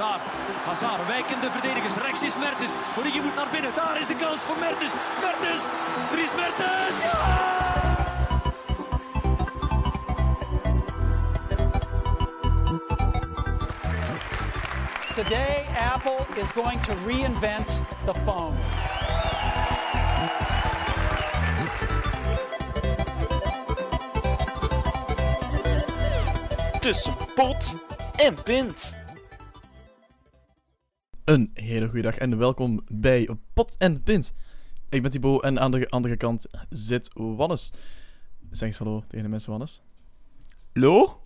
Hazard. Hazard, wijkende verdedigers. Rechts is Mertens. Origi moet naar binnen. Daar is de kans voor Mertens. Mertens. Dries Mertens. Ja! Today, Apple is going to reinvent the phone. tussen pot en pint. Een hele goede dag en welkom bij Pot en Pint. Ik ben Thibaut en aan de andere kant zit Wannes. Zeg eens hallo tegen de mensen, Wannes. Lo?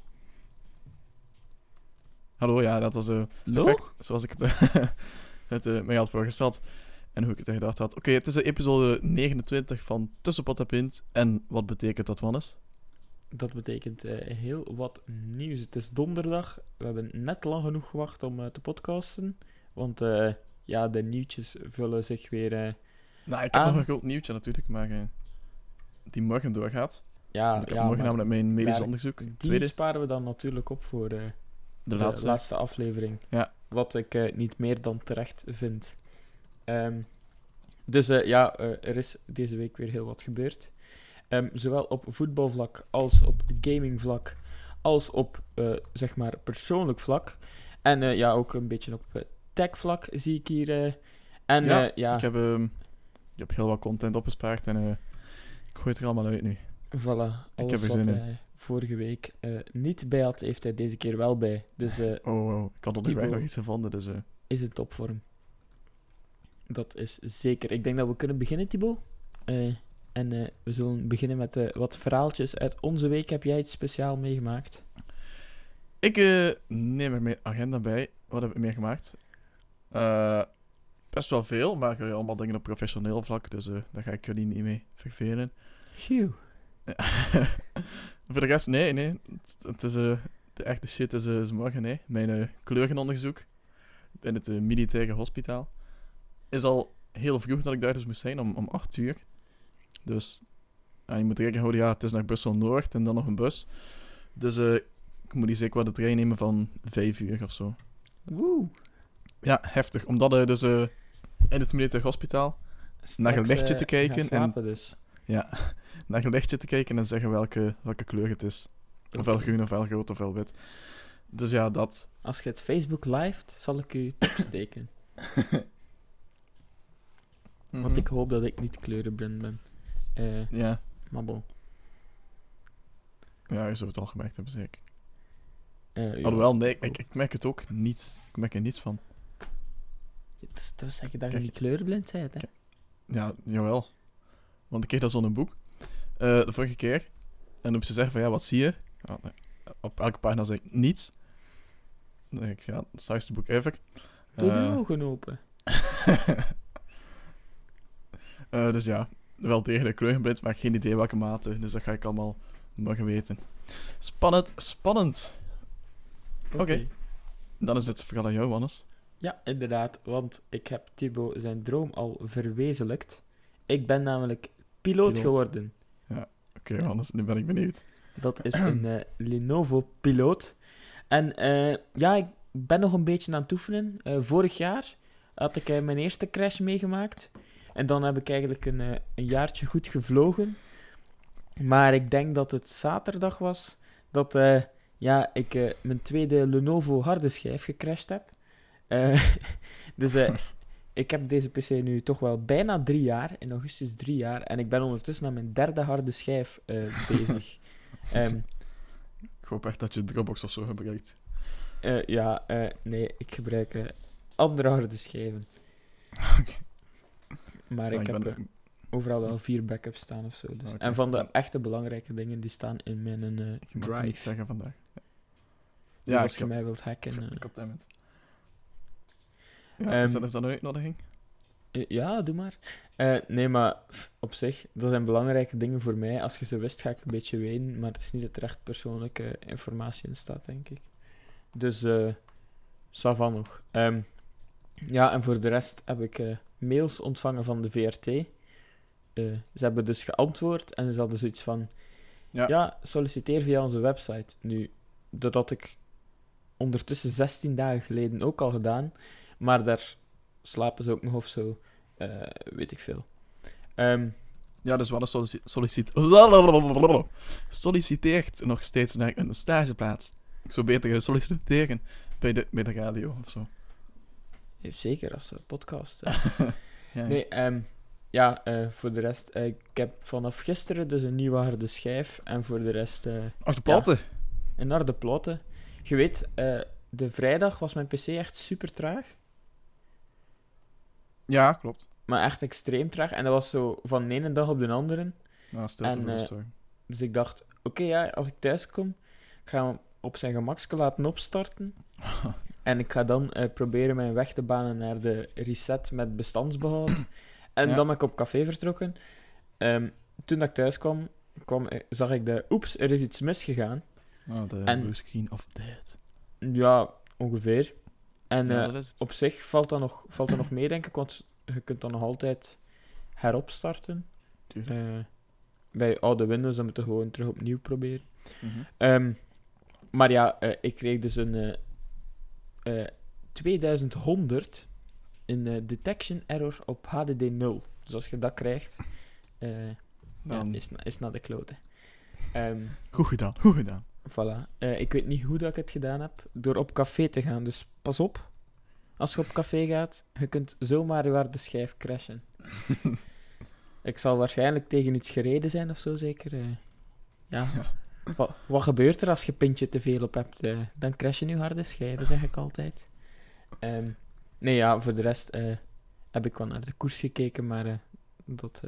Hallo, ja, dat was uh, Lo? perfect. Zoals ik het, eh, het eh, mij had voorgesteld. En hoe ik het gedacht had. Oké, het is de episode 29 van Tussen Pot en Pint. En wat betekent dat, Wannes? Dat betekent eh, heel wat nieuws. Het is donderdag. We hebben net lang genoeg gewacht om eh, te podcasten. Want eh, ja, de nieuwtjes vullen zich weer. eh, Nou, ik heb Aan- nog een groot nieuwtje natuurlijk, maar eh, die morgen doorgaat. ja, ik heb ja, morgen namelijk mijn medisch onderzoek. die tweede, sparen we dan natuurlijk op voor de de laatste. laatste, aflevering. Ja. Wat ik niet meer dan terecht vind. Ehm, dus ja, er is deze week weer heel wat gebeurd. Ehm, zowel op voetbalvlak als op gamingvlak, als op zeg maar persoonlijk vlak. En ja, ook een beetje op techvlak zie ik hier. eh. en Ja, ja, ja Ik, heb, ehm, ik heb heel wat content opgespaard en eh, ik gooi het er allemaal uit nu. voilà. Alles heb er zin in. hij vorige week eh, niet bij had, heeft hij deze keer wel bij. Dus eh, Oh, oh ik had op weg nog iets gevonden, dus... eh, is in topvorm. Dat is zeker. Ik denk dat we kunnen beginnen, Thibaut. Eh, en eh, we zullen beginnen met eh, wat verhaaltjes uit onze week. Heb jij iets speciaal meegemaakt? Ik eh, neem er mijn agenda bij. Wat heb ik meer Eh, best wel veel, maar eh, allemaal dingen op professioneel vlak, dus eh, daar ga ik jullie niet mee vervelen. Phew. Voor de rest, nee, nee. Het, het is, eh, de echte shit is, is morgen, nee. Mijn kleurenonderzoek in het militaire hospitaal is al heel vroeg dat ik daar dus moest zijn, om, om 8 uur. Dus ja, je moet rekening houden, ja, het is naar Brussel-Noord en dan nog een bus. Dus ik moet die zeker wel de trein nemen van 5 uur of zo. Woe. Ja, heftig. Omdat hij dus eh, in het militair hospitaal Naar een Straks, lichtje eh, te kijken gaan en- slapen dus. ja, naar een lichtje te kijken en zeggen welke, welke kleur het is. Ofwel groen, ofwel rood, ofwel wit. Dus ja, dat. Als je het Facebook lived, zal ik u opsteken. Want Mhm. ik hoop dat ik niet kleurenblind ben. Eh Ja, maar bon. ja, je zou het al gemerkt hebben, zeker. Ja. Alhoewel, nee, ik, ik merk het ook niet. Ik merk er niets van. Het is toch dat je Kijk. niet kleurenblind bent, hè? Kijk. Ja, jawel. Want ik kreeg dat zo'n boek. eh, de vorige keer. En toen ze zeggen van, ja, wat zie je? Ja, op elke pagina zei ik niets. Dan denk ik, ja, het saaiste boek ever. Doe Eh, je ogen open. Eh, dus ja, wel degelijk kleurenblind, maar geen idee welke mate. Dus dat ga ik allemaal morgen weten. Spannend, spannend. Oké. Dan is het vooral aan jou, Wannes. Ja, inderdaad, want ik heb Thibaut zijn droom al verwezenlijkt. Ik ben namelijk piloot, Piloot. geworden. Oké, Wannes, nu ben ik benieuwd. Dat is een eh, Lenovo piloot. En eh, ja, ik ben nog een beetje aan het oefenen. Eh, vorig jaar had ik mijn eerste crash meegemaakt. En dan heb ik eigenlijk een, een jaartje goed gevlogen. Maar ik denk dat het zaterdag was dat ja, ik mijn tweede Lenovo harde schijf gecrashed heb. Eh, dus eh, ik heb deze PC nu toch wel bijna drie jaar. In augustus drie jaar. En ik ben ondertussen aan mijn derde harde schijf eh, bezig. Ehm, Ik hoop echt dat je Dropbox of zo gebruikt. ja, nee, ik gebruik andere harde schijven. Maar Ja, ik, heb ben- overal wel vier backups staan of zo. Dus. En van de Ja. echte belangrijke dingen, die staan in mijn eh, ik mag drive. niets zeggen vandaag. Ja, dus als ik, je mij wilt hacken... Ja, Ehm, is, dat, is dat een uitnodiging? eh, ja, doe maar. Eh, nee, maar op zich, dat zijn belangrijke dingen voor mij. Als je ze wist, ga ik een beetje weten. Maar het is niet dat er echt persoonlijke informatie in staat, denk ik. Dus, ça va nog. Ehm, ja, en voor de rest heb ik mails ontvangen van de VRT. Ze hebben dus geantwoord en ze hadden zoiets van... Ja. Ja, solliciteer via onze website. Nu, doordat ik ondertussen 16 dagen geleden ook al gedaan. Maar daar slapen ze ook nog of zo. Eh, weet ik veel. Ehm, Ja, dus wat sollici sollicit solliciteert nog steeds naar een stageplaats. Ik zou beter solliciteren bij de, bij de radio of zo. zeker als podcast. Ja, Nee, ehm, ja, eh, voor de rest. eh, ik heb vanaf gisteren dus een nieuwe harde schijf. En voor de rest Ach, de platen. een harde platen. Je weet, de vrijdag was mijn PC echt super traag. Ja, klopt. Maar echt extreem traag. En dat was zo van de ene dag op de andere. Nou, stilte En, eh. Dus ik dacht, oké, ja, als ik thuis kom, ik ga hem op zijn gemakske laten opstarten. en ik ga dan eh, proberen mijn weg te banen naar de reset met bestandsbehoud. en Ja. dan ben ik op café vertrokken. Ehm, toen dat ik thuis kwam, kwam, eh, zag ik de, oeps, er is iets misgegaan. Oh, de en- blue screen of death. Ja, ongeveer. En ja, eh, op zich valt dat, nog, valt dat nog mee, denk ik, want je kunt dan nog altijd heropstarten. Eh, bij oude Windows dan moet je gewoon terug opnieuw proberen. Mhm. Ehm, maar ja, eh, ik kreeg dus een eh, eh, 2100 in eh, detection error op HDD 0. Dus als je dat krijgt, ja, Dan- is, na- is naar de klote. Ehm, Goed gedaan, goed gedaan. Voilà. Eh, ik weet niet hoe dat ik het gedaan heb. Door op café te gaan, dus pas op. Als je op café gaat, je kunt zomaar je harde schijf crashen. ik zal waarschijnlijk tegen iets gereden zijn of zo, zeker. eh. ja. Ja. Wat, wat gebeurt er als je pintje te veel op hebt? eh, dan crash je harde schijven, zeg ik altijd. Ehm, nee, ja, voor de rest heb ik wel naar de koers gekeken, maar dat,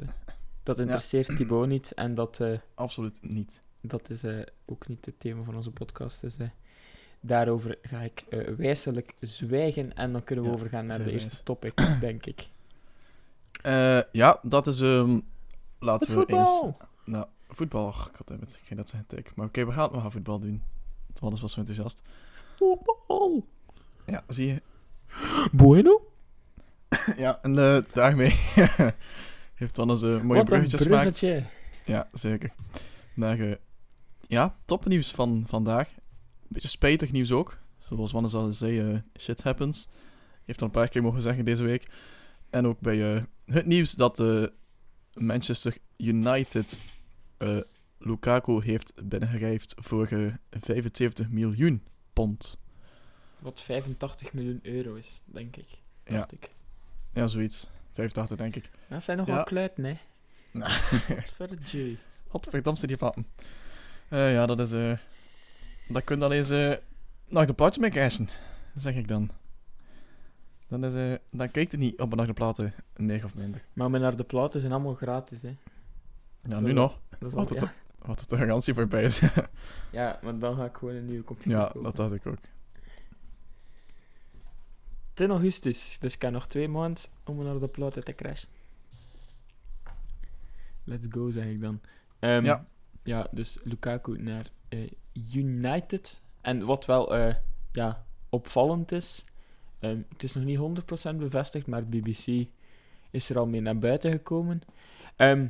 dat interesseert Thibaut niet. En dat, Absoluut niet. Dat is eh, ook niet het thema van onze podcast. Dus eh, daarover ga ik eh, wijselijk zwijgen. En dan kunnen we Ja, overgaan naar de eerste wijs. topic, denk ik. Ja, dat is... ehm laten Het we eens... voetbal! Nou, voetbal. God damn it. Ik ging dat zeggen tik. Maar oké, we gaan we gaan voetbal doen. Want Wannes was zo enthousiast. Voetbal! Ja, zie je. Bueno? ja, en eh, daarmee heeft Wannes een mooie Wat een bruggetjes gemaakt. bruggetje. Ja, zeker. Naar, eh, ja, topnieuws van vandaag. Beetje spijtig nieuws ook. Zoals Wannes al zei, eh, shit happens. Heeft al een paar keer mogen zeggen deze week. En ook bij eh, het nieuws dat eh, Manchester United Lukaku heeft binnengerijfd voor eh, 75 miljoen pond. Wat 85 miljoen euro is, denk ik. Ja. Ik. Ja, zoiets. 85 denk ik. Dat zijn nog Ja. wel kluiten, hè? Verdomme. Godverdamme, die vatten. Eh ja, dat is... eh dat kun je dan eens eh nog de plaatje mee cashen. Zeg ik dan. Dan, is, dan kijkt het niet op een nog de platen, meer of minder. Maar mijn naar de platen zijn allemaal gratis, hè? Ja, nu nog. Dat is Wat het ja. Wat het de garantie voorbij is. ja, maar dan ga ik gewoon een nieuwe computer ja, kopen. dat dacht ik ook. 10 augustus, dus ik heb nog twee maanden om naar de platen te crashen. Let's go, zeg ik dan. Ehm, Ja. Ja, dus Lukaku naar eh, United. En wat wel eh, ja, opvallend is, ehm, het is nog niet 100% bevestigd, maar BBC is er al mee naar buiten gekomen. Ehm,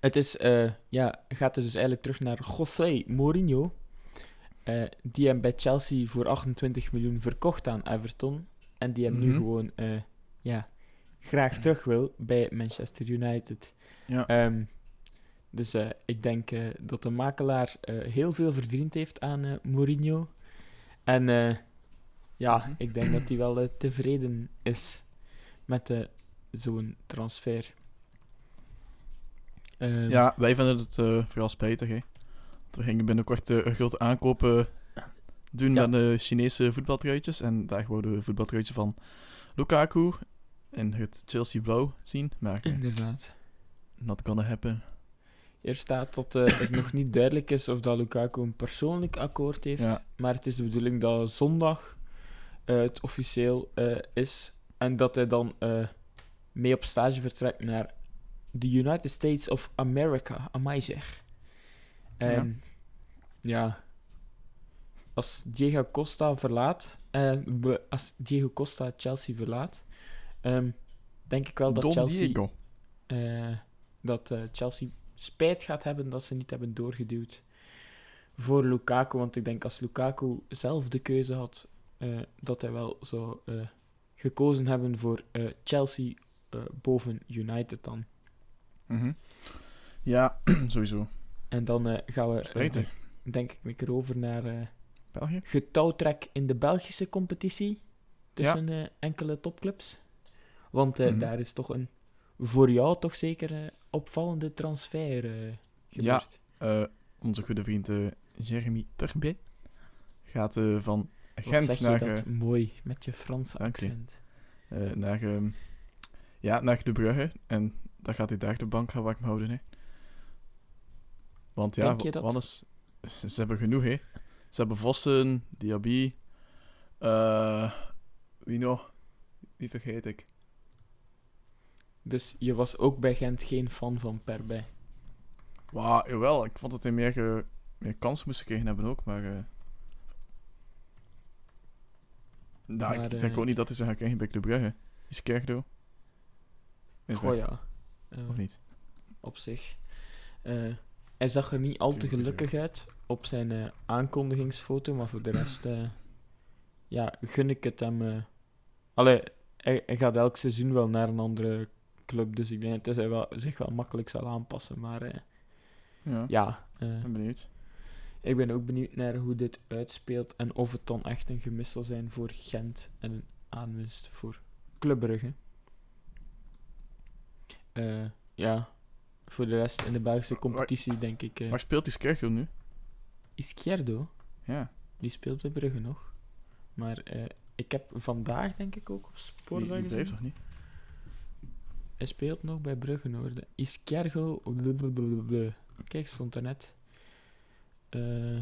het is, eh, ja, gaat er dus eigenlijk terug naar José Mourinho, die hem bij Chelsea voor 28 miljoen verkocht aan Everton. En die hem nu Mhm. gewoon ja, graag terug wil bij Manchester United. Ja. Ehm, dus eh, ik denk eh, dat de makelaar eh, heel veel verdiend heeft aan Mourinho. En ja, Mhm. ik denk dat hij wel tevreden is met zo'n transfer. Ehm, ja, wij vinden het vooral spijtig, hè. We gingen binnenkort een grote aankopen doen Ja. met de Chinese voetbaltruitjes. En daar wouden we een voetbaltruitje van Lukaku in het Chelsea blauw zien. Maar Inderdaad. not gonna happen. Hier staat dat eh, het nog niet duidelijk is of dat Lukaku een persoonlijk akkoord heeft. Ja. Maar het is de bedoeling dat zondag eh, het officieel eh, is. En dat hij dan mee op stage vertrekt naar de United States of America, amai zeg. Ehm, ja. Als Diego Costa verlaat, als Diego Costa Chelsea verlaat, ehm, denk ik wel dat Don Chelsea dat Chelsea spijt gaat hebben dat ze niet hebben doorgeduwd voor Lukaku. Want ik denk als Lukaku zelf de keuze had, eh, dat hij wel zou eh, gekozen hebben voor eh, Chelsea boven United dan. Mhm. Ja, sowieso. En dan gaan we, denk ik, een keer over naar België? getouwtrek in de Belgische competitie. Tussen enkele topclubs. Want Mhm. daar is toch een, voor jou toch zeker eh, opvallende transfer Ja. gebeurd. Eh, onze goede vriend Jeremy Perbet gaat van Gent naar, dat mooi, met je Franse accent. naar, ehm, ja, naar De Brugge. En dan gaat hij daar de bank gaan warm houden. Hè. Want ja, is, ze hebben genoeg. Hè. Ze hebben Vossen, Diaby. wie nog? Wie vergeet ik? Dus je was ook bij Gent geen fan van Perbij. Wauw, jawel. Ik vond dat hij meer, ge- meer kansen moest gekregen hebben ook. Maar, eh nou, Maar, ik denk eh, ook niet dat hij ze gaat krijgen bij De Brugge. Is Kerkdo? Goh weg, ja, Eh, Of niet? op zich. Eh, hij zag er niet al te gelukkig uit op zijn eh, aankondigingsfoto, maar voor de rest eh, ja, gun ik het hem. eh. Allee, hij, hij gaat elk seizoen wel naar een andere club, dus ik denk dat hij wel, zich wel makkelijk zal aanpassen. Maar eh, Ja, ja, eh, ik ben benieuwd. ik ben ook benieuwd naar hoe dit uitspeelt en of het dan echt een gemis zal zijn voor Gent en een aanwinst voor Club Brugge. Eh, ja, voor de rest in de Belgische Waar- competitie denk ik... Waar speelt die Kerkdo nu? Izquierdo, Ja, die speelt bij Brugge nog. Maar ik heb vandaag denk ik ook op die, Sporza die blijft toch niet? Hij speelt nog bij Brugge hoor. De Izquierdo... blablabla. Kijk, stond er net. Eh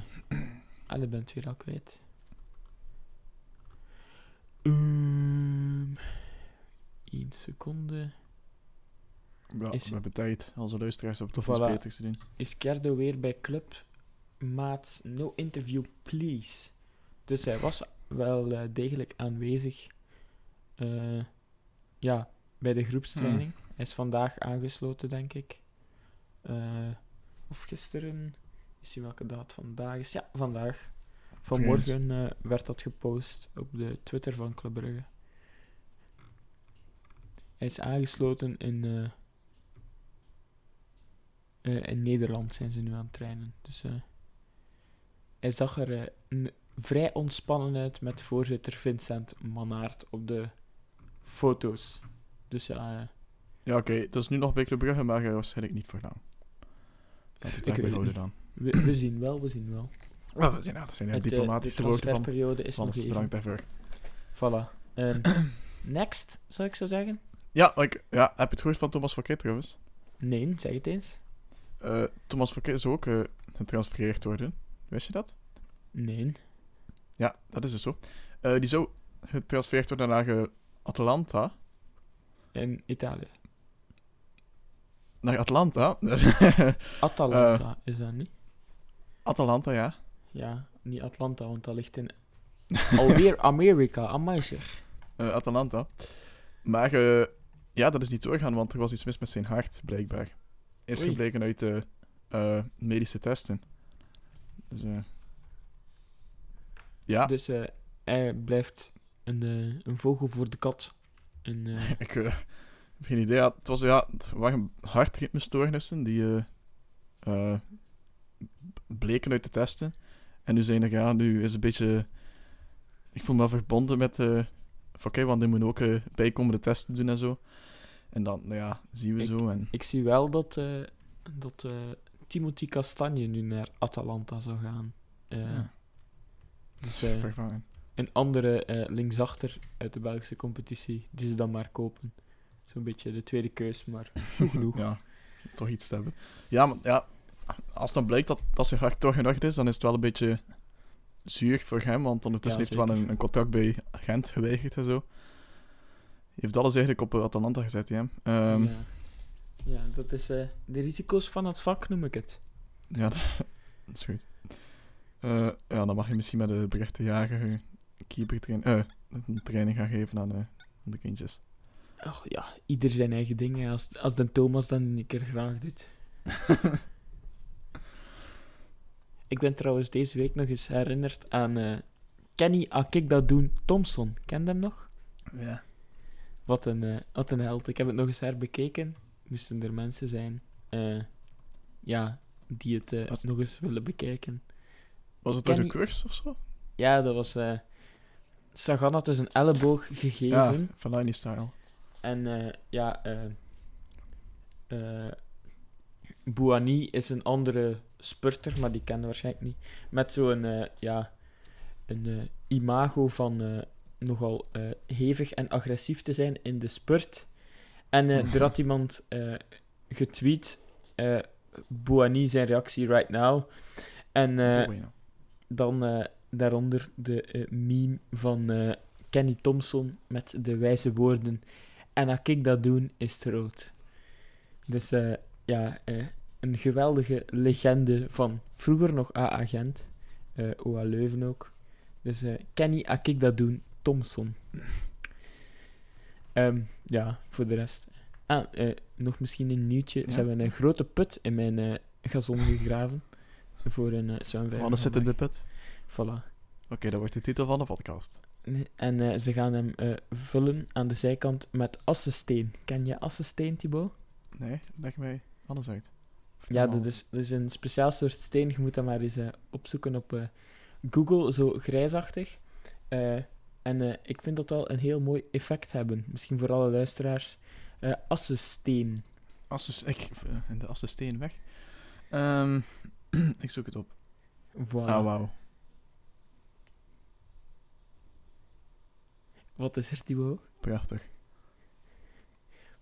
ah, dat ben ik weer al kwijt. Ehm 1 seconde. Ja, Is- we hebben tijd. Onze luisteraars op Voilà. iets beters te doen. Izquierdo weer bij club. Maat, no interview please. Dus hij was wel eh, degelijk aanwezig. eh, ja, bij de groepstraining. Hij is vandaag aangesloten, denk ik. Eh, of gisteren. Is hij welke daad vandaag is? Ja, vandaag. Vanmorgen eh, werd dat gepost op de Twitter van Club Brugge. Hij is aangesloten in, eh, in Nederland zijn ze nu aan het trainen. Dus hij zag er vrij ontspannen uit met voorzitter Vincent Manaert op de foto's. Dus ja, eh, Ja, oké. Dat is nu nog bij de Brugge, maar waarschijnlijk niet. Laat Ik weet het dan. we, we zien wel, we zien wel. Oh, ja, dat zijn ja, Het, eh, diplomatische de woorden van transferperiode is nog even. Bedankt daarvoor. Voilà. Ehm, next, zou ik zo zeggen? Ja, ik, ja, heb je het gehoord van Thomas Fouquet trouwens? Nee, zeg het eens. Eh, Thomas Fouquet is ook eh, getransfereerd worden. Wist je dat? Nee. Ja, dat is dus zo. Eh, die zou getransfereerd worden naar Atlanta. In Italië. Naar Atlanta? Atalanta is dat niet? Atalanta, ja. Ja, niet Atlanta, want dat ligt in alweer Amerika, amai zeg. Eh, Atalanta. Maar eh, ja, dat is niet doorgaan, want er was iets mis met zijn hart, blijkbaar. Is Oei. gebleken uit de eh, medische testen. Dus eh ja, Dus eh, hij blijft een, eh, een vogel voor de kat. En, eh, ik eh, heb geen idee. Ja, het, was, ja, het waren hartritmestoornissen die eh, eh, bleken uit de testen. En nu zijn er, ja, nu is het een beetje... Ik vond dat verbonden met... eh oké, want die moeten ook eh, bijkomende testen doen en zo. En dan, nou ja, zien we Ik- zo. En, ik zie wel dat, eh, dat eh, Timothy Castagne nu naar Atalanta zou gaan. Eh, ja, Dus eh, vervangen. Een andere eh, linksachter uit de Belgische competitie, die ze dan maar kopen. Zo'n beetje de tweede keus, maar goed genoeg. Ja, toch iets te hebben. Ja, maar ja, als dan blijkt dat, dat zijn hart toch orde is, dan is het wel een beetje zuur voor hem, want ondertussen Ja, heeft hij wel een, een contract bij Gent geweigerd en zo. Hij heeft alles eigenlijk op Atalanta gezet, ja. Ehm, ja. ja. ja, dat is eh, de risico's van het vak, noem ik het. dat, dat is goed. Eh, ja, dan mag je misschien met de berichtenjarige keeper train, eh, een training gaan geven aan, eh, aan de kindjes. Och, ja, ieder zijn eigen ding. hè. Als, als de Thomas dan een keer graag doet. ik ben trouwens deze week nog eens herinnerd aan eh, Kenny Akikdadoen Thompson. Ken je hem nog? Ja. Wat een, eh, wat een held. Ik heb het nog eens herbekeken. Moesten er mensen zijn eh, ja, die het eh, nog eens willen bekijken. Was het Ken toch een je- cursus of zo? Ja, dat was... Sagan had dus een elleboog gegeven. Ja, Fellaini-style. En eh, ja, eh, Bouhanni is een andere spurter, maar die kende waarschijnlijk niet. Met zo'n ja, een imago van nogal hevig en agressief te zijn in de spurt. En er had iemand getweet, Bouhanni zijn reactie right now. En Oh, dan daaronder de eh, meme van eh, Kenny Thompson met de wijze woorden. En als ik dat doen, is het rood. Dus eh, ja, een geweldige legende van vroeger nog A-agent. OA Leuven ook. Dus Kenny, als ik dat doen, Thompson. Ehm, ja, voor de rest. Ah, nog misschien een nieuwtje. Ja. Ze hebben een grote put in mijn gazon gegraven. Voor een uh, zwemvijver. Wanneer zit in de put? Voilà. Oké, dat wordt de titel van de podcast. En eh, ze gaan hem eh, vullen aan de zijkant met assensteen. Ken je assensteen, Thibaut? Nee, leg mij anders uit. Ja, dat is, dat is een speciaal soort steen. Je moet dat maar eens eh, opzoeken op Google, zo grijsachtig. En ik vind dat wel een heel mooi effect hebben. Misschien voor alle luisteraars. Assensteen. Asses, ik, de assisteen weg. Ehm, ik zoek het op. Voilà. Ah, wauw. Wat is er, Thibaut? Prachtig.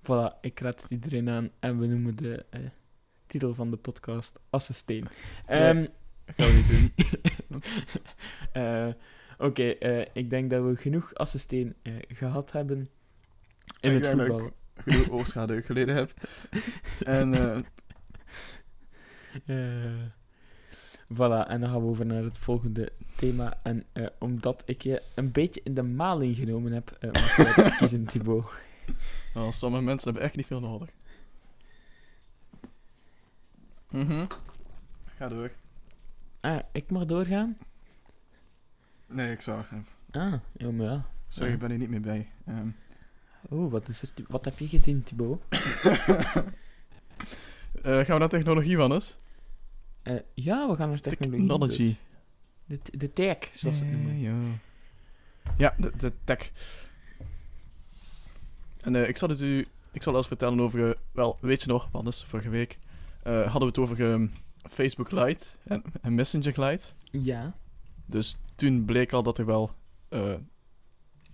Voilà, ik raad het iedereen aan en we noemen de eh, titel van de podcast Assensteen. Ehm Nee. Dat gaan we niet doen. eh, Oké, eh, ik denk dat we genoeg assensteen eh, gehad hebben in Ik het denk dat ik voetbal. genoeg oogschade geleden heb. En Eh, voilà, en dan gaan we over naar het volgende thema. En eh, omdat ik je een beetje in de maling genomen heb, eh mag je het kiezen, Thibaut. wel, sommige mensen hebben echt niet veel nodig. Mhm. Ga door. Ah, ik mag doorgaan? Nee, ik zag hem. Ah, ja, maar ja. Sorry, ik ben er niet meer bij. Ehm, Oh, wat, is er, wat heb je gezien, Thibaut? eh, gaan we naar technologie, Wannes? Eh, ja, we gaan naar technologie. Technology. dus. De, t- de tech, zoals ze het noemen. Ja, ja de, de tech. En eh, ik zal het u... Ik zal eens vertellen over... eh, wel, weet je nog, Wannes, vorige week hadden we het over ehm, Facebook Lite en, en Messenger Lite. Ja. Dus toen bleek al dat er wel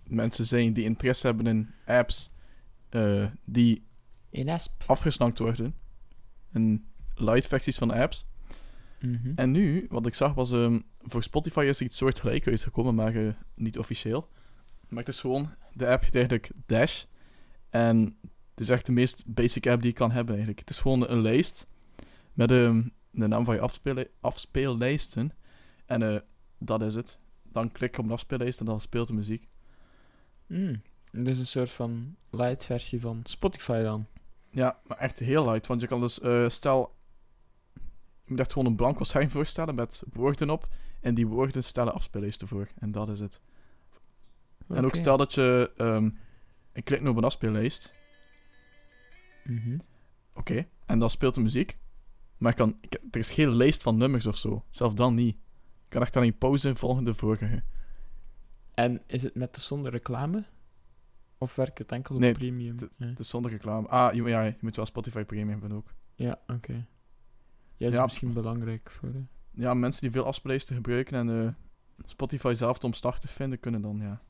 mensen zijn die interesse hebben in apps die In ASP. afgesnakt worden. En light versies van apps. Mhm. En nu, wat ik zag, was ehm, voor Spotify is er iets soortgelijk uitgekomen, maar eh, niet officieel. Maar het is gewoon, de app heet eigenlijk Dash. En het is echt de meest basic app die je kan hebben eigenlijk. Het is gewoon een lijst met ehm, de naam van je afspeel afspeellijsten. En eh, dat is het. Dan klik je op de afspeellijst en dan speelt de muziek. Mm. Dus een soort van light versie van Spotify dan. Ja, maar echt heel light. Want je kan dus, eh, stel, je moet echt gewoon een blanco scherm voorstellen met woorden op. En die woorden stellen afspeellijsten voor. En dat is het. En ook stel dat je een klik op een afspeellijst. Mhm. Oké. En dan speelt de muziek. Maar ik kan, ik, er is geen lijst van nummers of zo. Zelf dan niet. Ik kan echt alleen pauze volgende vorige. En is het met of zonder reclame? Of werkt het enkel op Nee, premium? Het is zonder reclame. Ah, je, ja, je moet wel Spotify Premium hebben ook. Ja, oké. Ja, is Ja. misschien belangrijk voor... Ja, mensen die veel afspeellijsten gebruiken en eh, Spotify zelf te vinden, kunnen dan ja,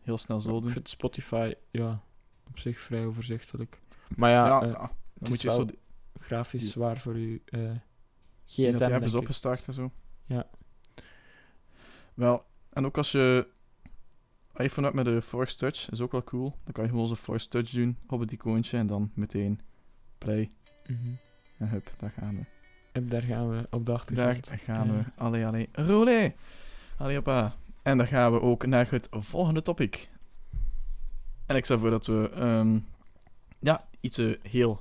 heel snel zo Ik doen. vind Spotify, ja, op zich vrij overzichtelijk. Maar ja, ja, eh, ja. is moet je wel zo die, grafisch zwaar voor je die gsm, die denk ik. opgestart en zo. Ja. Wel, en ook als je iPhone hebt met de Force Touch, is ook wel cool. Dan kan je gewoon zo Force Touch doen op het icoontje en dan meteen play. Mhm. En hup, daar gaan we. En daar gaan we op de Daar achtergrond. gaan Ja. we. Allee, allee, roulé! Allee, hoppa. En dan gaan we ook naar het volgende topic. En ik stel voor dat we... ehm, ja, iets eh, heel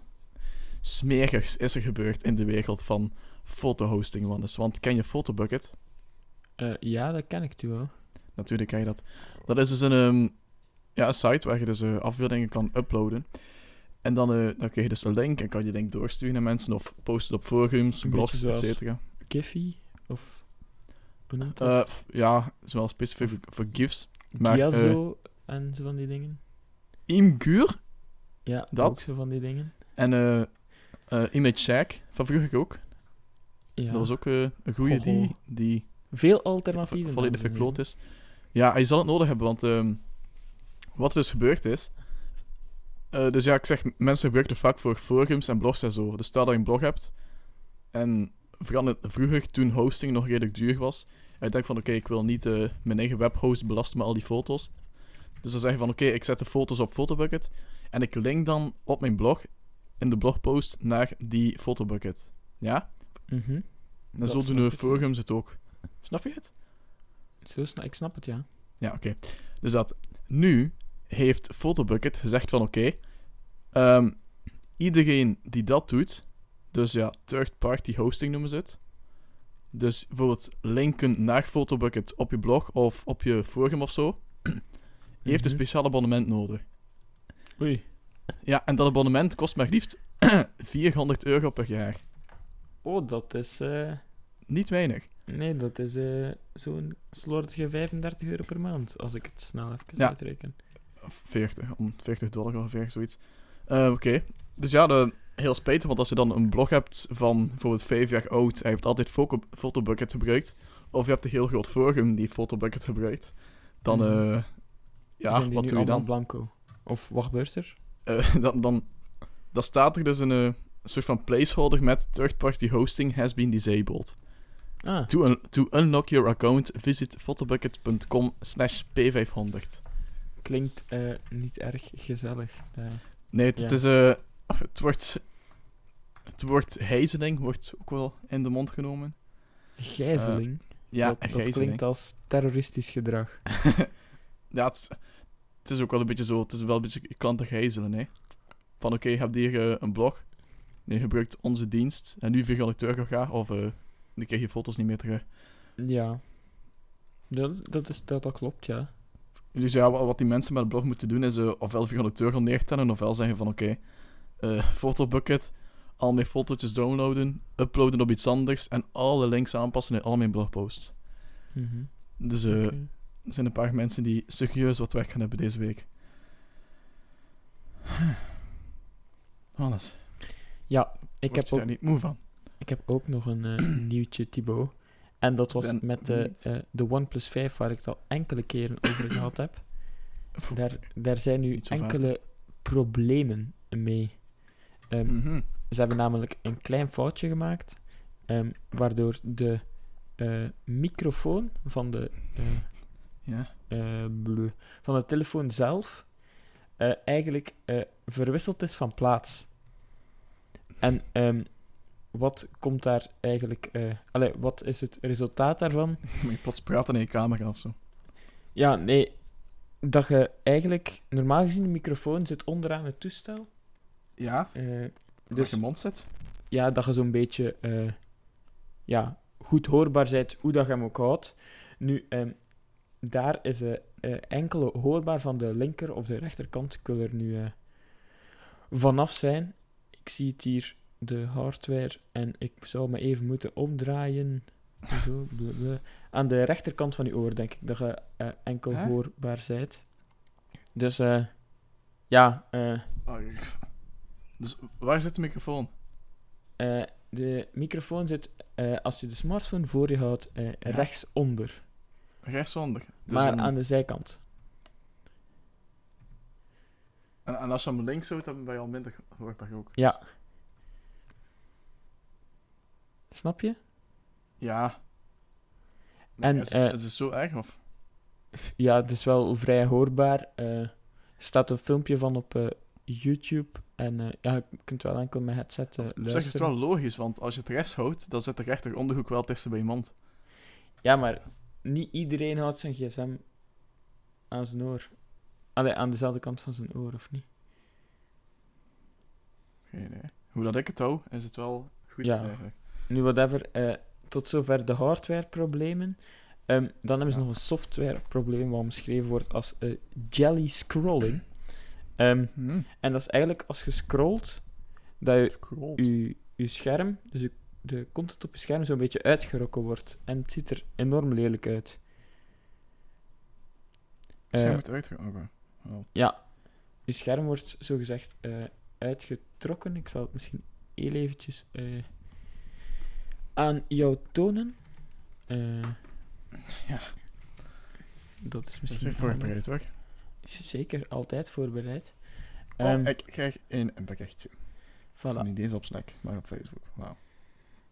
smerigs is er gebeurd in de wereld van fotohosting. Want ken je Photobucket? Eh, ja, dat ken ik toe wel. Natuurlijk ken je dat. Dat is dus een, ehm, ja, een site waar je dus eh, afbeeldingen kan uploaden. En dan, eh, dan krijg je dus een link en kan je link doorsturen naar mensen of posten op forums, blogs, beetje et zoals- cetera. Kiffy? Of... Hoe noemt dat? Eh, ja, zowel specifiek voor, voor GIFs. maar, Giazo en zo van die dingen. Imgur Ja, Dat? ook zo van die dingen. en eh eh, Image Shack van vroeger ook. Ja. Dat was ook eh, een goede die, die Veel alternatieven. volledig verkloot is. Ja, je zal het nodig hebben, want ehm, wat er dus gebeurd is... eh, dus ja, ik zeg, mensen gebruiken het vaak voor forums en blogs en zo. Dus stel dat je een blog hebt, en vooral vroeger, toen hosting nog redelijk duur was, en je denkt van, oké, ik wil niet eh, mijn eigen webhost belasten met al die foto's. Dus dan zeg je van, oké, ik zet de foto's op Photobucket, en ik link dan op mijn blog, in de blogpost, naar die Photobucket. Ja? Mhm. En Dat zo doen ik de wel. forums het ook. Snap je het? Zo ik snap het, ja. Ja, oké. Dus dat. Nu heeft Photobucket gezegd van oké, ehm, iedereen die dat doet, dus ja, third-party hosting noemen ze het. Dus bijvoorbeeld linken naar Photobucket op je blog of op je forum of zo, heeft een Mhm. speciaal abonnement nodig. Oei. Ja, en dat abonnement kost maar liefst 400 euro per jaar. Oh, dat is... eh, Niet weinig. Nee, dat is eh, zo'n slordige 35 euro per maand, als ik het snel even Ja. uitreken. Of 40, om 40 dollar ongeveer, zoiets. Eh, Oké. Dus ja, de, heel spijtig, want als je dan een blog hebt van bijvoorbeeld 5 jaar oud en je hebt altijd Photobucket gebruikt, of je hebt een heel groot forum die Photobucket gebruikt, dan, Mhm. eh, ja, Zijn die wat nu doe je dan? blanco? Of wat gebeurt er? Eh, dan, dan? Dan staat er dus een eh, soort van placeholder met third-party hosting has been disabled. Ah, To, un- to unlock your account, visit photobucket.com slash p500. Klinkt eh, niet erg gezellig. Eh, Nee, het, Ja. het is... eh, het wordt... Het woord gijzeling wordt ook wel in de mond genomen. gijzeling. Ja, dat, dat gijzeling. klinkt als terroristisch gedrag. ja, het is, het is ook wel een beetje zo... Het is wel een beetje klanten gijzelen, hè. Van, oké, je hebt hier een blog. Je gebruikt onze dienst. En nu 400 euro ga. Of dan krijg je foto's niet meer terug. Ja. Dat, dat, is, dat, dat klopt, ja. Dus ja, wa- wat die mensen met een blog moeten doen is eh, ofwel 400 euro neertellen, ofwel zeggen van oké, eh fotobucket, al mijn fotootjes downloaden, uploaden op iets anders en alle links aanpassen in al mijn blogposts. Mhm. Dus eh, er zijn een paar mensen die serieus wat werk gaan hebben deze week. Alles. Ja, ik Word heb, ook, niet moe van. ik heb ook nog een nieuwtje, Thibaut. En dat was met de, benieuwd. eh, de OnePlus 5, waar ik het al enkele keren over gehad heb. Daar, daar zijn nu vaak. enkele problemen mee. Ehm, Mhm. Ze hebben namelijk een klein foutje gemaakt, ehm, waardoor de eh, microfoon van de, eh, Ja. bleu, van de telefoon zelf eigenlijk verwisseld is van plaats. En ehm, wat komt daar eigenlijk... eh allee, wat is het resultaat daarvan? Moet je plots praten in je camera of zo. Ja, nee, dat je eigenlijk... Normaal gezien, de microfoon zit onderaan het toestel. Ja? eh, Dus dus je mond zit. ja, dat je zo'n beetje eh, ja, goed hoorbaar bent, hoe dat je hem ook houdt. Nu, ehm, daar is eh, enkele hoorbaar van de linker of de rechterkant. Ik wil er nu vanaf zijn. Ik zie het hier, de hardware, en ik zou me even moeten omdraaien. Zo, blablabla. Aan de rechterkant van je oor, denk ik, dat je eh, enkel Hè? hoorbaar bent. Dus, eh, ja, eh... Oh, Dus waar zit de microfoon? Eh, de microfoon zit, eh, als je de smartphone voor je houdt, eh, rechtsonder. Rechtsonder. Dus maar een- aan de zijkant. en, en als je hem links houdt, dan ben je al minder hoorbaar ook. Ja. Snap je? Ja. En, is, het, eh, is het zo erg, of? Ja, het is wel vrij hoorbaar. Eh, er staat een filmpje van op eh, YouTube. En ja, je kunt wel enkel met headset zich is het luisteren. wel logisch, want als je het rechts houdt, dan zit de rechter onderhoek wel tussen bij je mond. Ja, maar niet iedereen houdt zijn gsm aan zijn oor. Allee, aan dezelfde kant van zijn oor, of niet? Geen idee. Hoe dat ik het hou, is het wel goed Ja. eigenlijk. Nu whatever. eh, tot zover de hardware-problemen. Ehm, dan hebben ze Ja. nog een software-probleem wat omschreven wordt als eh, jelly scrolling. Ehm, Hm. en dat is eigenlijk als je scrolt, dat je je, je scherm, dus je- de content op je scherm, zo'n beetje uitgerokken wordt. En het ziet er enorm lelijk uit. Zij Eh, moet eruit Oké. Oh. ja, je scherm wordt zogezegd eh uitgetrokken. Ik zal het misschien heel eventjes aan jou tonen. Eh, Ja. Dat is Dat is misschien weer handig. voorbereid, hoor. Zeker, altijd voorbereid. Oh, Ehm, ik krijg een berichtje. voilà. Niet deze op Slack, maar op Facebook. Wauw.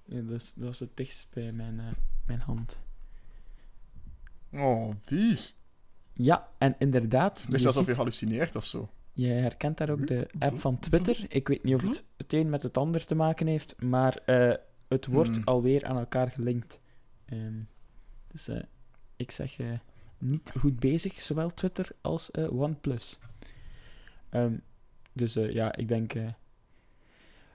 Ja, dat, is, dat is het dichtst bij mijn, eh, mijn hand. Oh, vies. Ja, en inderdaad. Is je alsof je hallucineert of zo. Je herkent daar ook de app van Twitter. Ik weet niet of het het een met het ander te maken heeft, maar eh, het wordt Hmm. alweer aan elkaar gelinkt. Ehm, dus eh, ik zeg eh, niet goed bezig, zowel Twitter als eh, OnePlus. Ehm, dus ja, ik denk.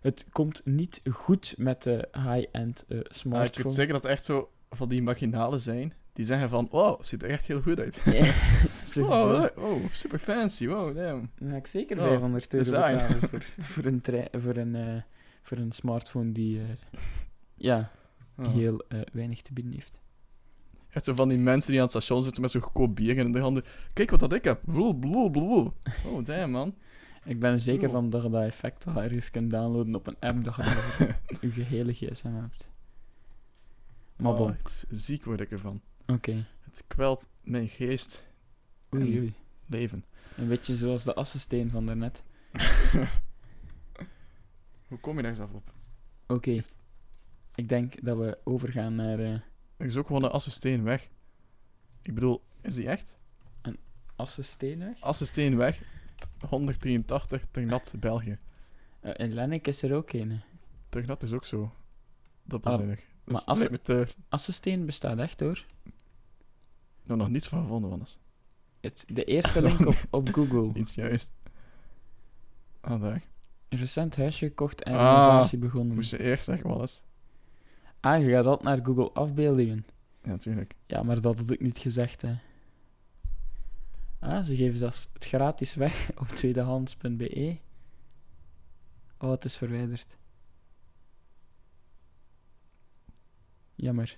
het komt niet goed met de high-end eh Maar ik smartphone. weet zeker dat er echt zo van die marginalen zijn. Die zeggen van, wow, het ziet er echt heel goed uit. Ja. Wow, oh, super fancy, wow, damn. Dan ga ik zeker Oh, 500 euro betalen voor, voor, een voor, een, voor een smartphone die eh, ja, Oh. heel eh, weinig te bieden heeft. Echt zo van die mensen die aan het station zitten met zo'n goedkoop bier in de handen. Kijk wat dat ik heb. Bloe, bloe, bloe. Oh, damn, man. Ik ben er zeker van dat je dat effect wel ergens kunt downloaden op een app dat je je gehele gsm hebt. Maar Oh, bon, ziek word ik ervan. oké. Het kwelt mijn geest Oei, oei. leven. Een beetje zoals de assisteen van daarnet. Hoe kom je daar zelf op? Oké. Ik denk dat we overgaan naar eh Er is ook gewoon een assisteen weg. Ik bedoel, is die echt? assisteen weg. Assisteen weg. 183, Ternat, België. Eh, in Lennik is er ook een. Ternat is ook zo. Dat Ah, bezinnig. maar Dus te... Assisteen bestaat echt hoor. Nou, nog niets van gevonden, Wannes. Het, de eerste link op, op Google. Iets juist. Ah, daar. Recent huisje gekocht en Ah, renovatie begonnen. Moest je eerst zeggen, Wannes. Ah, je gaat altijd naar Google afbeeldingen. Ja, natuurlijk. Ja, maar dat had ik niet gezegd, hè. Ah, ze geven zelfs het gratis weg op tweedehands.be. Oh, het is verwijderd. Jammer.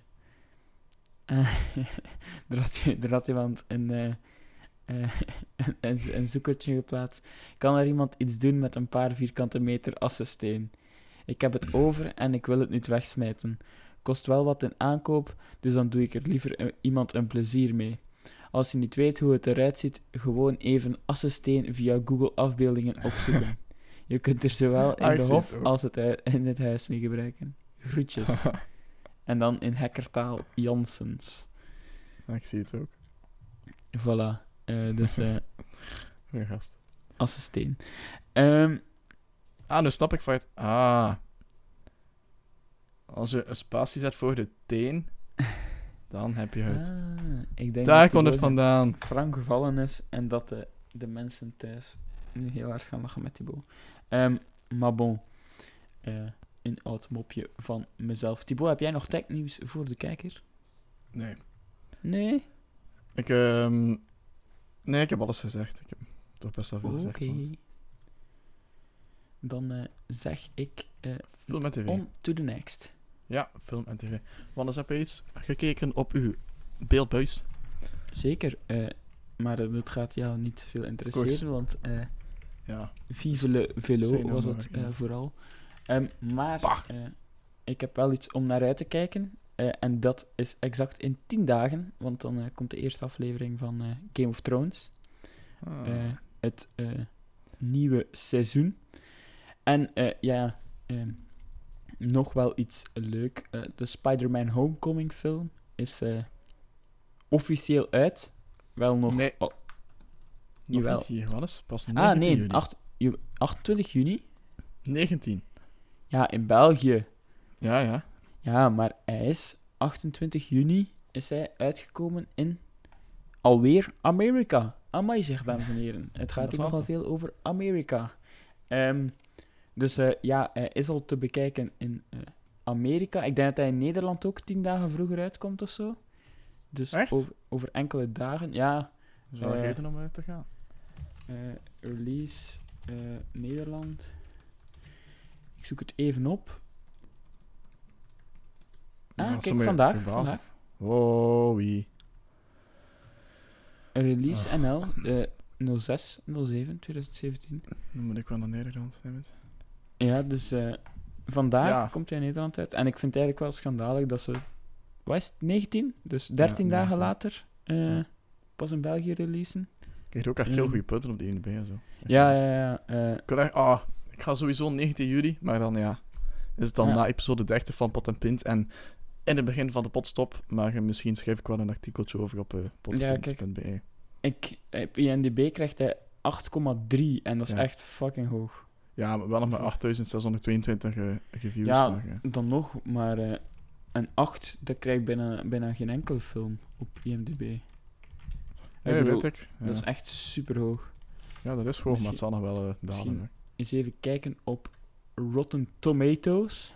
Ah, er, had, er had iemand een, eh, een, zoekertje geplaatst. Kan er iemand iets doen met een paar vierkante meter assisteen? Ik heb het over en ik wil het niet wegsmijten. Kost wel wat in aankoop, dus dan doe ik er liever iemand een plezier mee. Als je niet weet hoe het eruit ziet, gewoon even assisteen via Google afbeeldingen opzoeken. Je kunt er zowel in de hof als het in het huis mee gebruiken. Groetjes. en dan in hackertaal Jansens. Ja, ik zie het ook. Voilà. Eh, dus eh Goeie gast. assisteen. Ehm, Ah, nu snap ik van het... Ah. Als je een spatie zet voor de teen, dan heb je het. ah, ik denk Daar komt het vandaan. Frank gevallen is en dat de, de mensen thuis nu heel hard gaan lachen met die bol. Ehm, maar bon, Eh, een oud mopje van mezelf. Thibaut, heb jij nog technieuws voor de kijker? Nee. Nee? Ik, ehm... Nee, ik heb alles gezegd. Ik heb toch best wel veel Oké. gezegd. man. Dan eh, zeg ik eh, Film en tv. on to the next. Ja, film en tv. Wanneer heb je iets gekeken op uw beeldbuis? Zeker, eh, maar eh, dat gaat jou niet veel interesseren, want eh Ja. Vive le Velo was het ja. eh, vooral. Ehm, maar Bah. eh, ik heb wel iets om naar uit te kijken. Eh, en dat is exact in 10 dagen, want dan eh, komt de eerste aflevering van eh, Game of Thrones. Ah. het nieuwe seizoen. En ja, ehm, nog wel iets leuk. de Spider-Man Homecoming film is officieel uit. Wel nog... Nee. oh, Nog jawel. niet hier, Wannes. Pas ah, 19 nee, juli. acht- ju- 28 juni. 19. Ja, in België. Ja, ja. Ja, maar hij is 28 juni is hij uitgekomen in alweer Amerika. Amai zeg, dames en heren. Het gaat hier nogal wel. veel over Amerika. Ehm, dus eh, ja, hij is al te bekijken in eh, Amerika. Ik denk dat hij in Nederland ook tien dagen vroeger uitkomt of zo. Dus? Over, over enkele dagen. Ja, Dat is wel een Eh. reden om uit te gaan. release Nederland. Ik zoek het even op. Ah, kijk, vandaag. vandaag. Wow, wie? Release. NL eh 06 07 2017. Dan moet ik wel naar Nederland. hè, weet. Ja, dus eh, vandaag Ja. komt hij in Nederland uit. En ik vind het eigenlijk wel schandalig dat ze... Wat is het? 19? Dus 13 dagen 19. later eh, pas in België releasen. Ik krijg ook echt heel goede punten op de IMDb en zo. Ja, ja, ja. eh, Ik, wil echt, ah, ik ga sowieso 19 juli, maar dan ja. Is het dan na episode 30 van Pot en Pint en in het begin van de potstop. Maar eh, misschien schrijf ik wel een artikeltje over op uh, Ja, ik, op INDB krijgt hij 8,3 en dat is Ja. echt fucking hoog. Ja, maar wel nog maar 8622 eh, reviews. Ja, maar, eh, Dan nog, maar eh, een 8, dat krijgt bijna, bijna geen enkele film op IMDb. Bedoel, weet ik. Ja. Dat is echt super hoog. ja, dat is gewoon, maar het zal nog wel eh, dalen. Eens even kijken op Rotten Tomatoes.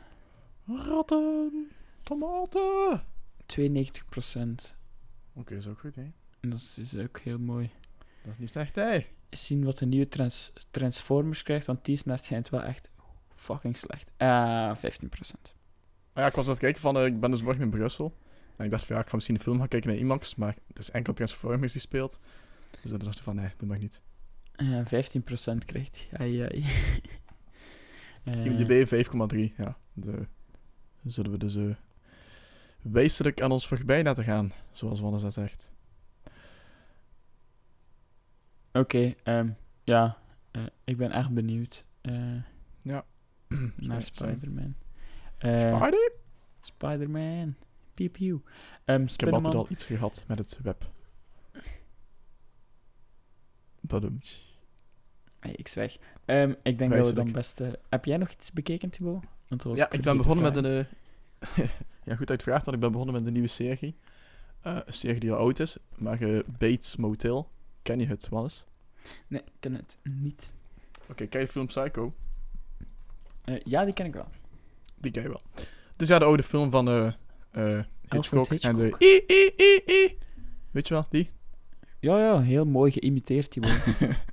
Ratten! Tomaten! 92%. Oké, is ook goed, hè? En dat is, ook heel mooi. Dat is niet slecht, hè? Zien wat de nieuwe trans Transformers krijgt, want die is naar het schijnt wel echt fucking slecht. Ah, 15%. Ah ja, ik was aan het kijken van, eh, ik ben dus morgen in Brussel. En ik dacht van, ja, ik ga misschien een film gaan kijken naar IMAX, maar het is enkel Transformers die speelt. Dus ik dacht van, nee, dat mag niet. Ja, 15% krijgt hij. Ai, ai. Eh, IMDb 5,3, ja. De, zullen we dus wijselijk aan ons voorbij laten gaan, zoals Wannes dat zegt. Oké, ehm, ja. eh, ik ben echt benieuwd eh, Ja. naar. Spider-Man. Eh, Spider? Spider-Man. Pew. Ehm Ik heb altijd al iets gehad met het web. Badum. Hey, ik zwijg. Ehm, ik denk dat we dan best... heb jij nog iets bekeken, Thibaut? Dat was Ja, ik ben begonnen met een... ja, goed uitvraagd, want ik ben begonnen met een nieuwe serie. Eh, een serie die al oud is, maar eh, Bates Motel. Ken je het, Wannes? vragen. Nee, ik ken het niet. Oké, ken je de film Psycho? Eh, ja, die ken ik wel. Die ken je wel. Dus ja, de oude film van eh Hitchcock, en de... Hitchcock. I, I, I, I. Weet je wel, die? Ja, ja, heel mooi geïmiteerd, Thibaut.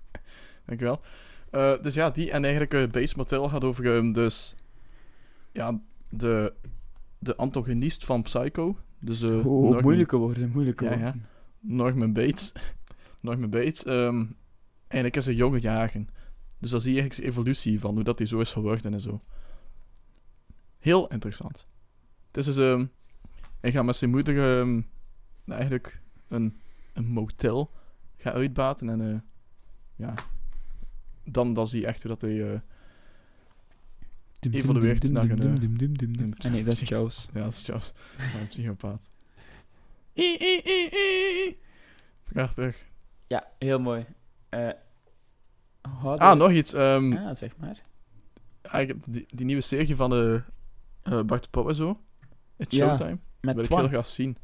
Dankjewel. Eh dus ja, die en eigenlijk Base Motel gaat over ehm, dus... Ja, de, de antagonist van Psycho. Dus eh oh, Norman- moeilijke woorden, moeilijke Ja, ja. woorden. Norman Bates. Norman Bates. eigenlijk is een jonge jagen. Dus dan zie je eigenlijk zijn evolutie van hoe dat hij zo is geworden en zo. Heel interessant. Het is dus... ehm hij gaat met zijn moeder ehm, nou, eigenlijk een, een motel gaan uitbaten en... eh, ja... Dan, dan zie je echt hoe dat hij... eh, Dum, Evolueert dum, naar een, Ah, nee, dat is Jaws. Ja, dat is Charles. Ja, een psychopaat. I, I, I, I. Prachtig. Ja, heel mooi. Eh Ah, nog iets. ehm, Ah, zeg maar. eigenlijk die, die nieuwe serie van de eh Bart de Pauw en zo. Het Ja, Showtime. Met wil ik heel graag zien.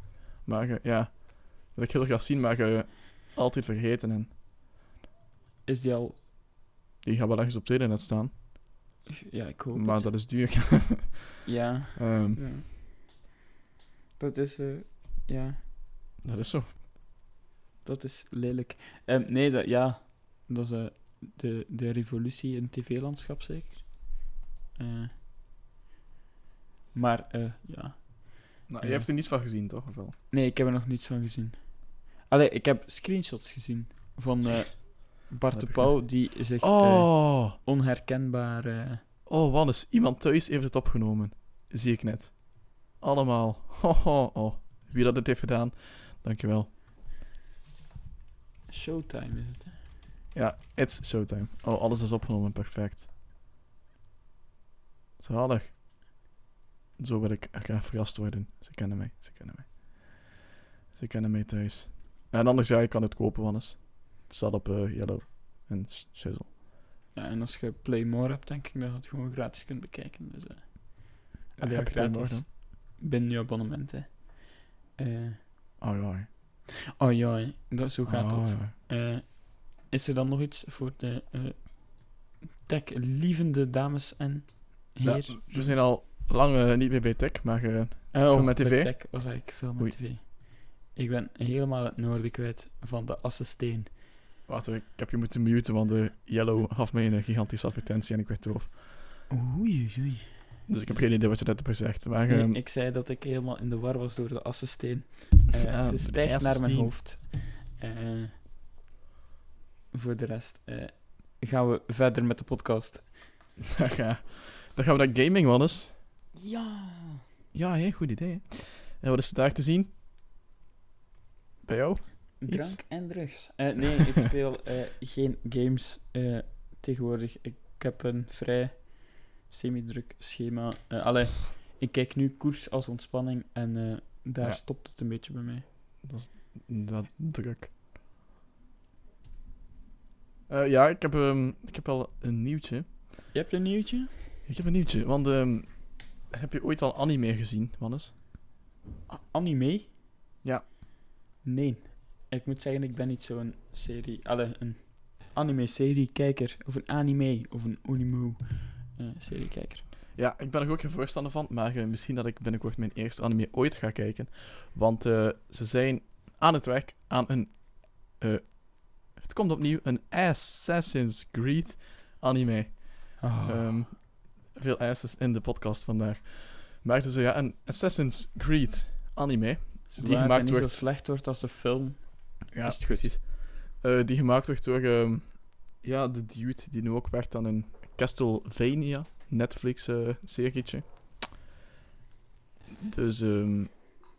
Maar eh, ja, wil ik heel graag zien, maar eh, altijd vergeten. En Is die al... die gaat wel ergens op het net staan. Ja, ik hoop Maar het. dat is duur. Ja, Ehm, ja. Dat is... eh, ja, dat is zo. dat is lelijk. Ehm, nee, dat, ja. Dat is eh, de, de revolutie in het tv-landschap, zeker. Eh, maar, ja... Nou. Je hebt er niets van gezien, toch? Of wel? Nee, ik heb er nog niets van gezien. Allee, ik heb screenshots gezien van Bart de ik Pauw, die zich eh, Oh! onherkenbaar... eh, Oh, Wannes. Iemand thuis heeft het opgenomen. Zie ik net. Allemaal. Oh, oh, oh. Wie dat het heeft gedaan, dankjewel. Showtime is het. hè? Ja, it's showtime. Oh, alles is opgenomen. Perfect. Zalig. Zo wil ik graag verrast worden. Ze kennen mij. Ze kennen mij. Ze kennen mij thuis. En anders, ja, je kan het kopen, Wannes. Staat op eh, Yellow en Shizzle. Ja, en als je Play More hebt, denk ik dat je het gewoon gratis kunt bekijken. Dus, Allee, Heb je Play More gratis. dan? binnen je abonnement, hè. Eh, Oh ja. oh ja, dat, zo gaat oh, dat. ja. Eh, is er dan nog iets voor de tech-lievende dames en Ja, heren? we zijn al lang niet meer bij tech, maar of met tv? Tech was ik film met tv. Ik ben helemaal het noorden kwijt van de Assisteen. Wacht, ik heb je moeten muten, want de Yellow gaf mij een gigantische advertentie en ik werd doof. Oei, oei. Dus ik heb geen idee wat je net hebt gezegd. Maar Nee, ehm, ik zei dat ik helemaal in de war was door de Assisteen. Eh Ja, ze de stijgt naar mijn hoofd. Eh, voor de rest eh, gaan we verder met de podcast. dan, ga- dan gaan we naar gaming, Wannes. Ja. Ja, hé, goed idee. hè. En wat is er daar te zien? Bij jou? Iets? Drank en drugs. Eh, nee, ik speel eh, geen games eh, tegenwoordig. Ik heb een vrij semi-druk schema. Allee, ik kijk nu koers als ontspanning en daar Ja. stopt het een beetje bij mij. Dat is dat druk. Ja, ik heb, ehm, ik heb al een nieuwtje. Je hebt een nieuwtje? Ik heb een nieuwtje, want ehm, heb je ooit al anime gezien, Wannes? A- anime? Ja. Nee. Ik moet zeggen, ik ben niet zo'n serie... Allee, een anime-serie-kijker. Of een anime. Of een animo-serie-kijker. Ja, ik ben er ook geen voorstander van, maar eh, misschien dat ik binnenkort mijn eerste anime ooit ga kijken. Want eh, ze zijn aan het werk aan een... eh, het komt opnieuw, een Assassin's Creed anime. Oh. Ehm, veel asses in de podcast vandaag. Maar dus ja, een Assassin's Creed anime. Die het gemaakt niet wordt- zo slecht wordt als de film. Ja, precies. Eh, die gemaakt wordt door ehm, ja, de dude die nu ook werkt aan een Castlevania Netflix-serietje. dus ehm,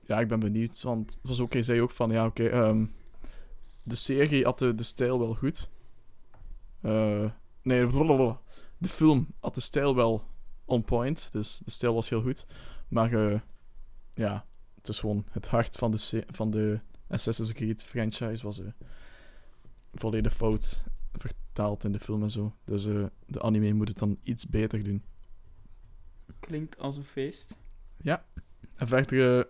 ja, ik ben benieuwd. Want het was ook, hij zei ook van ja, oké, ehm, de serie had de, de stijl wel goed. Eh, nee, blablabla. de film had de stijl wel on point. Dus de stijl was heel goed. Maar eh, ja, het is gewoon het hart van de, van de Assassin's Creed franchise was eh, volledig fout vertaald in de film en zo. Dus eh, de anime moet het dan iets beter doen. Klinkt als een feest. En verder, eh,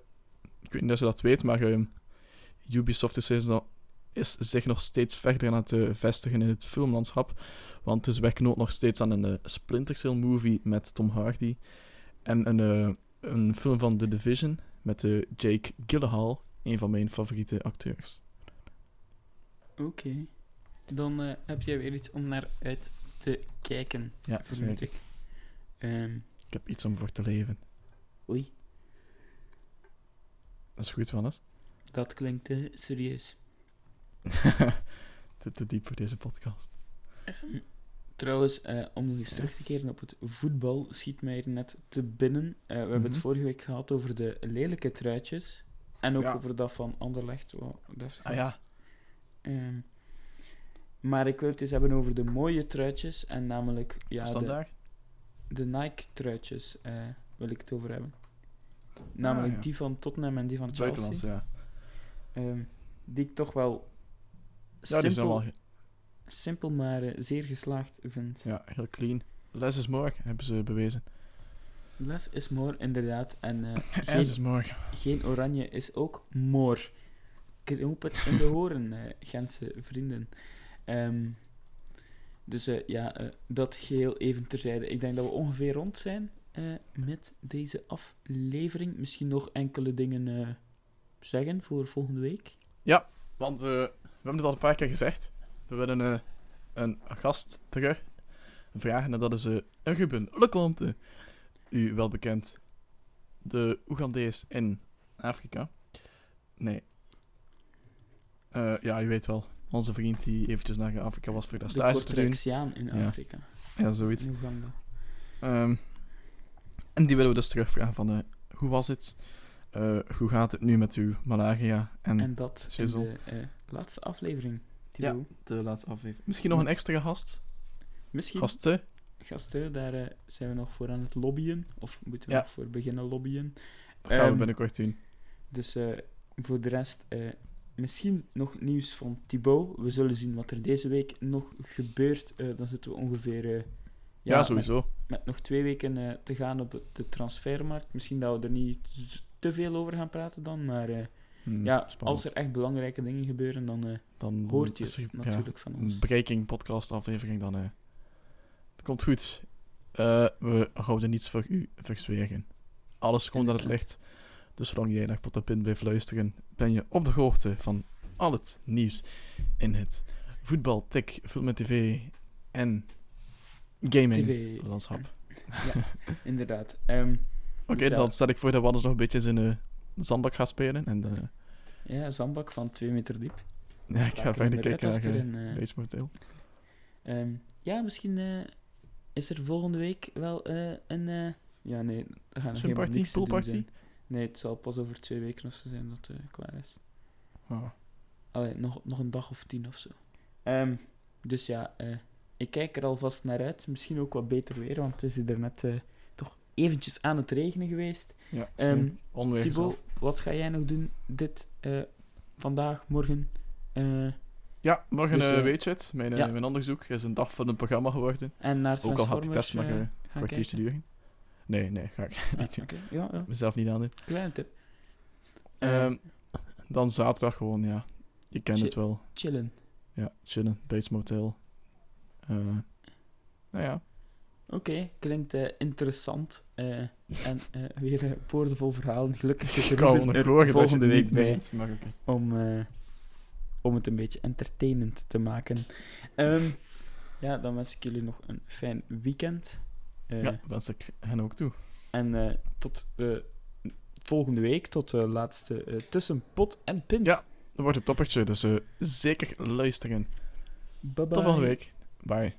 ik weet niet of je dat weet, maar eh, Ubisoft is, nog- is zich nog steeds verder aan het vestigen in het filmlandschap. Want dus werken ook nog steeds aan een eh, Splinter Cell movie met Tom Hardy. En een, een film van The Division met Jake Gyllenhaal, een van mijn favoriete acteurs. Oké. Dan eh, heb jij weer iets om naar uit te kijken, Ja, vermoed ik. Ehm, Ik heb iets om voor te leven. oei, Dat is goed, Wannes. dat klinkt eh, serieus. te, te diep voor deze podcast. Trouwens, eh, om nog eens terug te keren op het voetbal, schiet mij er net te binnen. We hebben Mhm. het vorige week gehad over de lelijke truitjes. En ook Ja. over dat van Anderlecht. Dat Ah ja. Ehm, maar ik wil het eens hebben over de mooie truitjes. En namelijk ja, de, Standaard? de Nike-truitjes eh, wil ik het over hebben. Namelijk Ah, ja. die van Tottenham en die van Chelsea. Buitenlands, ja. Ehm, die ik toch wel Ja, simpel, wel simpel maar eh, zeer geslaagd vind. ja, heel clean. Less is more, hebben ze bewezen. Less is more, inderdaad. En As geen, is more. geen oranje is ook more. Knoop het in de horen, eh Gentse vrienden. Ehm, dus eh, ja, dat geheel even terzijde. Ik denk dat we ongeveer rond zijn met deze aflevering. Misschien nog enkele dingen zeggen voor volgende week. Want eh, we hebben het al een paar keer gezegd. We willen een gast terug vragen. En dat is Ruben Leconte. U wel bekend. De Oegandees in Afrika. Nee. Eh, ja, je weet wel. Onze vriend die eventjes naar Afrika was voor de De stage te doen. In Ja. Afrika. Ja, zoiets. In Oeganda. Ehm, en die willen we dus terugvragen van... eh, hoe was het? Eh, hoe gaat het nu met uw malaria? En, En dat in Shizzle. de laatste aflevering. Ja. De laatste aflevering. Misschien nog een extra gast? Misschien, Gasten? Gasten, daar eh, zijn we nog voor aan het lobbyen. Of moeten we Ja. nog voor beginnen lobbyen. Dat gaan we Ehm, binnenkort doen. Dus eh, voor de rest, eh, misschien nog nieuws van Thibaut. We zullen zien wat er deze week nog gebeurt. Eh, dan zitten we ongeveer... eh, Ja, met- sowieso. Met, nog twee weken eh, te gaan op de transfermarkt. Misschien dat we er niet te veel over gaan praten dan. Maar eh, Hm, ja, spannend. als er echt belangrijke dingen gebeuren, dan eh, dan hoort je het natuurlijk van ja, ons. een breaking podcast aflevering dan. Eh komt goed. Eh, we houden niets voor u verzwegen. alles komt aan het licht. Dus zolang jij naar Potapin blijft luisteren, ben je op de hoogte van al het nieuws in het voetbal, tech, film en tv en gaming TV. landschap. Ja, inderdaad. Ehm, Oké, Dus dan stel ik voor dat we anders nog een beetje in de zandbak gaan spelen. En eh, ja, zandbak van 2 meter diep. ja, ik ga verder kijken naar uh, erin, eh, Bates Motel. Ja, misschien eh, is er volgende week wel eh, een... eh, ja, nee, er gaat nog helemaal Swimparty? niks zijn. Nee, het zal pas over twee weken of zo zijn dat het klaar is. Oh. Allee, nog, nog een dag of tien of zo. Ehm, dus ja, eh, ik kijk er alvast naar uit. Misschien ook wat beter weer, want het is hier net eh, toch eventjes aan het regenen geweest. Ja, um, onweer Thibaut, wat ga jij nog doen dit, eh, vandaag, morgen? Ja, morgen Dus, eh, eh, weet je het. Mijn, eh, ja. mijn onderzoek is een dag van het programma geworden. en naar Ook al had die test maar een kwartiertje duren. Nee, nee, ga ik Ah, niet doen. Ja, ja, Mezelf niet aandoen. kleine tip. Ehm, dan zaterdag gewoon, ja. Je kent het wel. Chillen. Ja, chillen. Bates Motel. Nou ja. Oké, klinkt interessant. en weer boordevol verhalen. Gelukkig zit er er volgende week bij maar om, om het een beetje entertainend te maken. Ehm, ja, dan wens ik jullie nog een fijn weekend. Eh, Ja, wens ik hen ook toe. En eh, tot eh, volgende week, tot de laatste tussen pot en pint. Ja. Dat wordt een toppertje, dus zeker luisteren. Bye Tot volgende week. Bye.